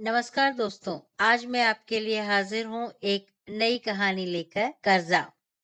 नमस्कार दोस्तों, आज मैं आपके लिए हाजिर हूँ एक नई कहानी लेकर कर्जा।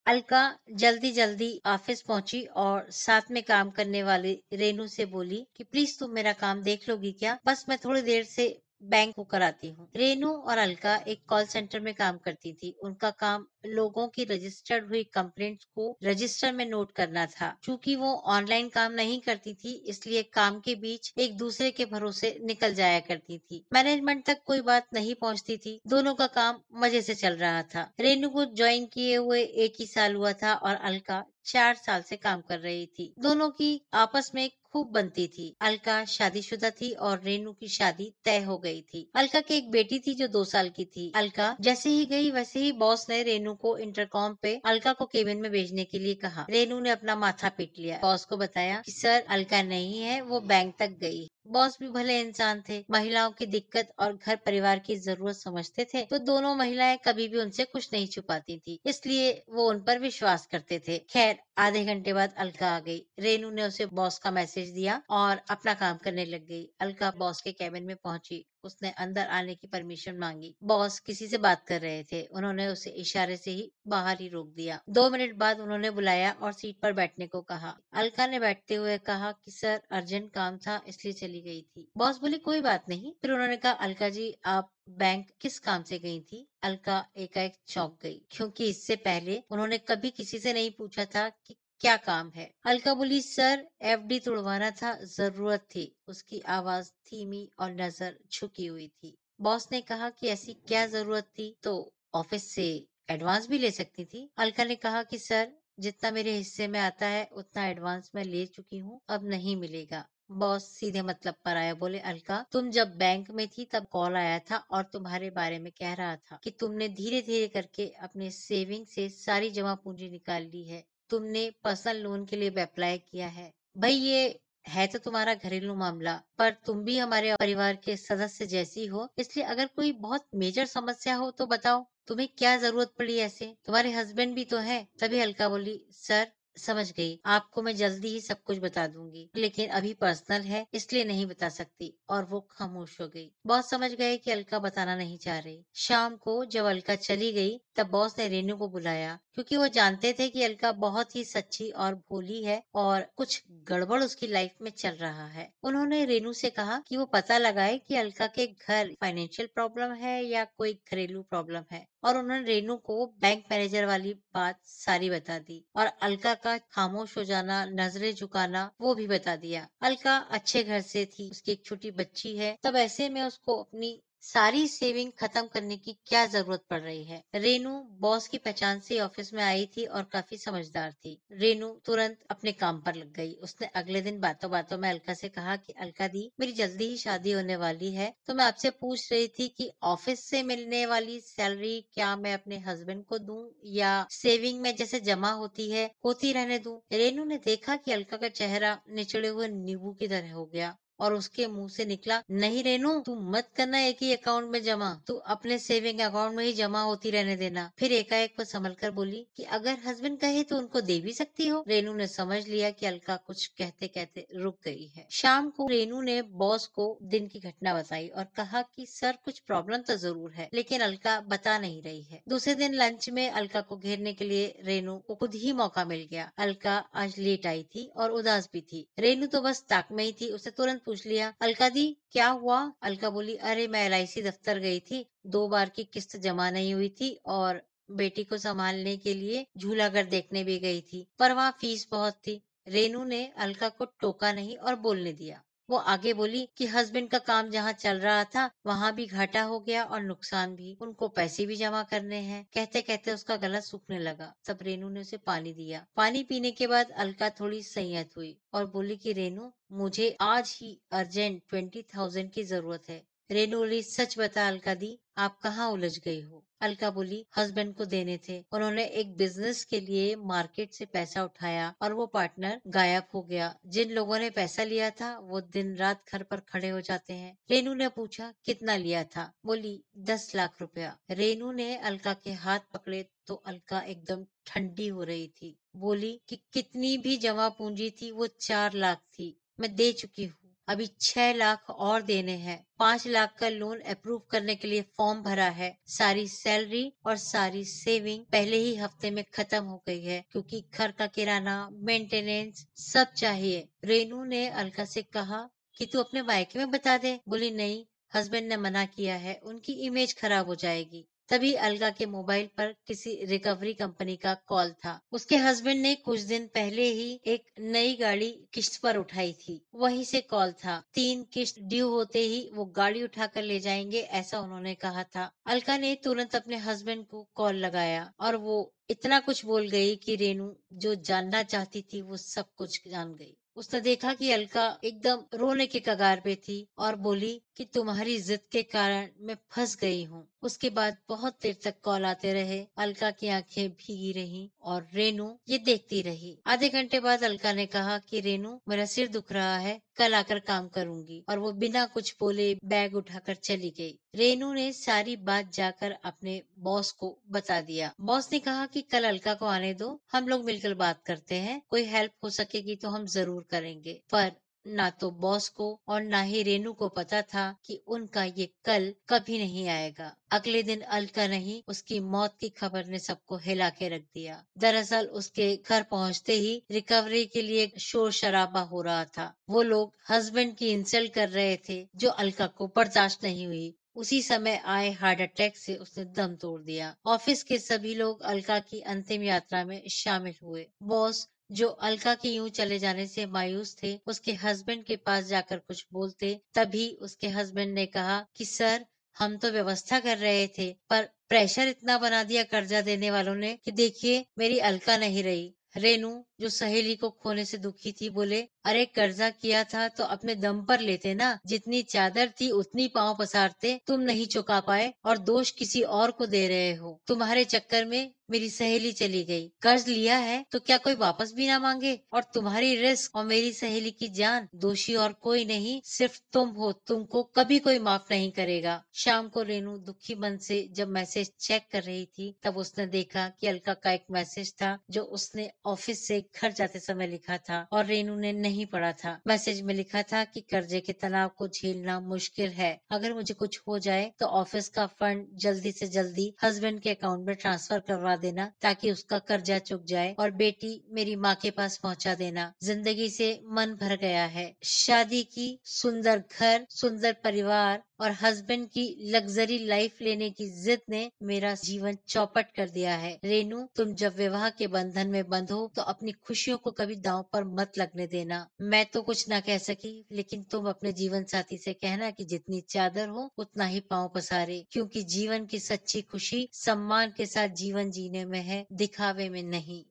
अलका जल्दी जल्दी ऑफ़िस पहुँची और साथ में काम करने वाली रेनू से बोली कि, प्लीज़ तुम मेरा काम देख लोगी क्या? बस मैं थोड़ी देर से बैंक को कराती हूँ। रेनू और अलका एक कॉल सेंटर में काम करती थी। उनका काम लोगों की रजिस्टर्ड हुई कंप्लेंट्स को रजिस्टर में नोट करना था। क्योंकि वो ऑनलाइन काम नहीं करती थी, इसलिए काम के बीच एक दूसरे के भरोसे निकल जाया करती थी। मैनेजमेंट तक कोई बात नहीं पहुँचती थी। दोनों का काम मज़े से चल रहा था। रेनू को ज्वाइन किए हुए एक ही साल हुआ था और अलका चार साल से काम कर रही थी। दोनों की आपस में खूब बनती थी। अलका शादीशुदा थी और रेनू की शादी तय हो गई थी। अलका की एक बेटी थी जो दो साल की थी। अलका जैसे ही गई, वैसे ही बॉस ने रेनू को इंटरकॉम पे अलका को केबिन में भेजने के लिए कहा। रेनू ने अपना माथा पीट लिया। बॉस को बताया कि, सर, अलका नहीं है, वो बैंक तक गई बॉस भी भले इंसान थे, महिलाओं की दिक्कत और घर परिवार की ज़रूरत समझते थे तो दोनों महिलाएँ कभी भी उनसे कुछ नहीं छुपाती थी, इसलिए वो उन पर विश्वास करते थे। खैर, आधे घंटे बाद अलका आ गई। रेनू ने उसे बॉस का मैसेज दिया और अपना काम करने लग गई। अलका बॉस के कैबिन में पहुँची। उसने अंदर आने की परमिशन मांगी। बॉस किसी से बात कर रहे थे। उन्होंने उसे इशारे से ही बाहर ही रोक दिया। दो मिनट बाद उन्होंने बुलाया और सीट पर बैठने को कहा। अलका ने बैठते हुए कहा कि, सर, अर्जेंट काम था, इसलिए चली गई थी। बॉस बोली, कोई बात नहीं। फिर उन्होंने कहा, अलका जी, आप बैंक किस काम से गई थी? अलका एकाएक चौंक गई। क्योंकि इससे पहले उन्होंने कभी किसी से नहीं पूछा था कि क्या काम है? अलका बोली सर एफडी तोड़वाना था, ज़रूरत थी। उसकी आवाज़ धीमी और नज़र झुकी हुई थी। बॉस ने कहा कि ऐसी क्या ज़रूरत थी? तो ऑफ़िस से एडवांस भी ले सकती थी। अलका ने कहा कि, सर, जितना मेरे हिस्से में आता है, उतना एडवांस मैं ले चुकी हूँ, अब नहीं मिलेगा। बॉस सीधे मतलब पर आया, बोले अलका तुम जब बैंक में थी, तब कॉल आया था और तुम्हारे बारे में कह रहा था कि तुमने धीरे धीरे करके अपने सेविंग से सारी जमा पूंजी निकाल ली है। तुमने पर्सनल लोन के लिए अप्लाई किया है। भाई, ये है तो तुम्हारा घरेलू मामला, पर तुम भी हमारे परिवार के सदस्य जैसी हो, इसलिए अगर कोई बहुत मेजर समस्या हो तो बताओ। तुम्हें क्या ज़रूरत पड़ी ऐसे? तुम्हारे हस्बैंड भी तो है। तभी हल्का बोली, सर, समझ गई। आपको मैं जल्दी ही सब कुछ बता दूँगी, लेकिन अभी पर्सनल है, इसलिए नहीं बता सकती। और वो खामोश हो गई। बॉस समझ गए कि अलका बताना नहीं चाह रही। शाम को जब अलका चली गई, तब बॉस ने रेनू को बुलाया। क्योंकि वो जानते थे कि अलका बहुत ही सच्ची और भोली है और कुछ गड़बड़ उसकी लाइफ में चल रहा है। उन्होंने रेनू से कहा कि वो पता लगाए कि अलका के घर फाइनेंशियल प्रॉब्लम है या कोई घरेलू प्रॉब्लम है। और उन्होंने रेनू को बैंक मैनेजर वाली बात सारी बता दी और अलका का खामोश हो जाना, नज़रें झुकाना वो भी बता दिया। अलका अच्छे घर से थी, उसकी एक छोटी बच्ची है, तब ऐसे में उसको अपनी सारी सेविंग खत्म करने की क्या ज़रूरत पड़ रही है? रेनू बॉस की पहचान से ऑफ़िस में आई थी और काफ़ी समझदार थी। रेनू तुरंत अपने काम पर लग गई। उसने अगले दिन बातों बातों में अलका से कहा कि, अलका दी, मेरी जल्दी ही शादी होने वाली है। तो मैं आपसे पूछ रही थी कि, ऑफ़िस से मिलने वाली सैलरी क्या मैं अपने हस्बैंड को दूँ या सेविंग में जैसे जमा होती है, होती रहने दूँ? रेनू ने देखा कि अलका का चेहरा निचड़े हुए नींबू की तरह हो गया। और उसके मुँह से निकला, नहीं रेनू, तू मत करना एक ही अकाउंट में जमा। तू अपने सेविंग अकाउंट में ही जमा होती रहने देना। फिर एकाएक वो संभल कर बोली, कि अगर हस्बैंड कहे तो उनको दे भी सकती हो? रेनू ने समझ लिया कि अलका कुछ कहते कहते रुक गई है। शाम को रेनू ने बॉस को दिन की घटना बताई और कहा कि, सर, कुछ प्रॉब्लम तो ज़रूर है, लेकिन अलका बता नहीं रही है। दूसरे दिन लंच में अलका को घेरने के लिए रेनू को खुद ही मौका मिल गया। अलका आज लेट आई थी और उदास भी थी। रेनू तो बस ताक में ही थी, उसे तुरंत पूछ लिया, अलका दी, क्या हुआ? अलका बोली, अरे, मैं एल दफ्तर गई थी, दो बार की किस्त जमा नहीं हुई थी और बेटी को संभालने के लिए झूला घर देखने भी गई थी, पर वहाँ फ़ीस बहुत थी। रेनू ने अलका को टोका नहीं और बोलने दिया। वो आगे बोली कि हस्बैंड का काम जहाँ चल रहा था, वहाँ भी घाटा हो गया और नुकसान भी। उनको पैसे भी जमा करने हैं। कहते कहते उसका गला सूखने लगा। तब रेनू ने उसे पानी दिया। पानी पीने के बाद अलका थोड़ी संयत हुई और बोली कि, रेनू, मुझे आज ही अर्जेंट ट्वेंटी थाउज़ेंड की ज़रूरत है। रेनू बोली सच बता अलका दी, आप कहाँ उलझ गई हो? अलका बोली हस्बैंड को देने थे। उन्होंने एक बिज़नेस के लिए मार्केट से पैसा उठाया और वो पार्टनर गायब हो गया। जिन लोगों ने पैसा लिया था, वो दिन रात घर पर खड़े हो जाते हैं। रेनू ने पूछा, कितना लिया था? बोली, दस लाख रुपया। रेनू ने अलका के हाथ पकड़े तो अलका एकदम ठंडी हो रही थी। बोली कि कितनी भी जमा पूंजी थी, वो चार लाख थी। मैं दे चुकी हूँ। अभी छह लाख और देने हैं। पाँच लाख का लोन अप्रूव करने के लिए फॉर्म भरा है। सारी सैलरी और सारी सेविंग पहले ही हफ़्ते में खत्म हो गई है, क्योंकि घर का किराना मेंटेनेंस सब चाहिए। रेनू ने अलका से कहा कि, तू अपने मायके में बता दे। बोली, नहीं हस्बैंड ने मना किया है, उनकी इमेज खराब हो जाएगी। तभी अलगा के मोबाइल पर किसी रिकवरी कंपनी का कॉल था। उसके हस्बैंड ने कुछ दिन पहले ही एक नई गाड़ी किस्त पर उठाई थी। वहीं से कॉल था। तीन किस्त ड्यू होते ही वो गाड़ी उठाकर ले जाएँगे, ऐसा उन्होंने कहा था। अलका ने तुरंत अपने हस्बैंड को कॉल लगाया और वो इतना कुछ बोल गई कि रेनू जो जानना चाहती थी वो सब कुछ जान गई। उसने देखा कि अलका एकदम रोने के कगार पे थी और बोली कि तुम्हारी जिद के कारण मैं फंस गई हूँ। उसके बाद बहुत देर तक कॉल आते रहे, अलका की आँखें भीगी रही और रेनू ये देखती रही। आधे घंटे बाद अलका ने कहा कि रेनू मेरा सिर दुख रहा है, कल आकर काम करूँगी। और वो बिना कुछ बोले बैग उठाकर चली गई। रेनू ने सारी बात जाकर अपने बॉस को बता दिया। बॉस ने कहा कि कल अलका को आने दो, हम लोग मिलकर बात करते हैं, कोई हेल्प हो सकेगी तो हम ज़रूर करेंगे। पर ना तो बॉस को और ना ही रेनू को पता था कि उनका ये कल कभी नहीं आएगा। अगले दिन अलका नहीं उसकी मौत की खबर ने सबको हिला के रख दिया। दरअसल उसके घर पहुँचते ही रिकवरी के लिए शोर शराबा हो रहा था। वो लोग हस्बैंड की इंसल्ट कर रहे थे, जो अलका को बर्दाश्त नहीं हुई। उसी समय आए हार्ट अटैक से उसने दम तोड़ दिया। ऑफ़िस के सभी लोग अलका की अंतिम यात्रा में शामिल हुए। बॉस जो अलका के यूँ चले जाने से मायूस थे, उसके हस्बैंड के पास जाकर कुछ बोलते। तभी उसके हस्बैंड ने कहा कि, सर, हम तो व्यवस्था कर रहे थे, पर प्रेशर इतना बना दिया कर्जा देने वालों ने कि देखिए, मेरी अलका नहीं रही। रेनू, जो सहेली को खोने से दुखी थी, बोले अरे कर्जा किया था तो अपने दम पर लेते ना। जितनी चादर थी उतनी पाँव पसारते। तुम नहीं चुका पाए और दोष किसी और को दे रहे हो। तुम्हारे चक्कर में मेरी सहेली चली गई। कर्ज लिया है तो क्या कोई वापस भी ना मांगे? और तुम्हारी रिस्क और मेरी सहेली की जान, दोषी और कोई नहीं, सिर्फ़ तुम हो। तुमको कभी कोई माफ़ नहीं करेगा। शाम को रेनू दुखी मन से जब मैसेज चेक कर रही थी, तब उसने देखा कि अलका का एक मैसेज था, जो उसने ऑफ़िस से घर जाते समय लिखा था। और रेनू ने नहीं पढ़ा था। मैसेज में लिखा था कि कर्जे के तनाव को झेलना मुश्किल है। अगर मुझे कुछ हो जाए तो ऑफ़िस का फंड जल्दी से जल्दी हस्बैंड के अकाउंट में ट्रांसफ़र करवा देना ताकि उसका कर्जा चुक जाए और बेटी मेरी माँ के पास पहुँचा देना। ज़िंदगी से मन भर गया है। शादी की सुंदर घर, सुंदर परिवार और हस्बैंड की लग्जरी लाइफ लेने की जिद ने मेरा जीवन चौपट कर दिया है। रेनू, तुम जब विवाह के बंधन में बंधो तो अपनी खुशियों को कभी दांव पर मत लगने देना। मैं तो कुछ ना कह सकी, लेकिन तुम अपने जीवन साथी से कहना कि जितनी चादर हो, उतना ही पाँव पसारे, क्योंकि जीवन की सच्ची खुशी सम्मान के साथ जीवन जीने में है, दिखावे में नहीं।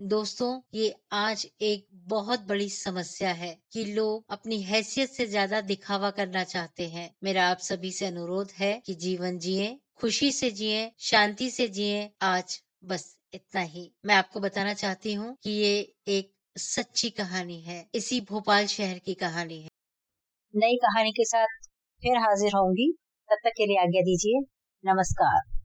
दोस्तों, ये आज एक बहुत बड़ी समस्या है कि लोग अपनी हैसियत से ज़्यादा दिखावा करना चाहते हैं। मेरा आप सभी से अनुरोध है कि जीवन जिए, खुशी से जिए, शांति से जिए। आज बस इतना ही। मैं आपको बताना चाहती हूँ कि ये एक सच्ची कहानी है। इसी भोपाल शहर की कहानी है। नई कहानी के साथ फिर हाजिर होंगी। तब तक के लिए आज्ञा दीजिए। नमस्कार।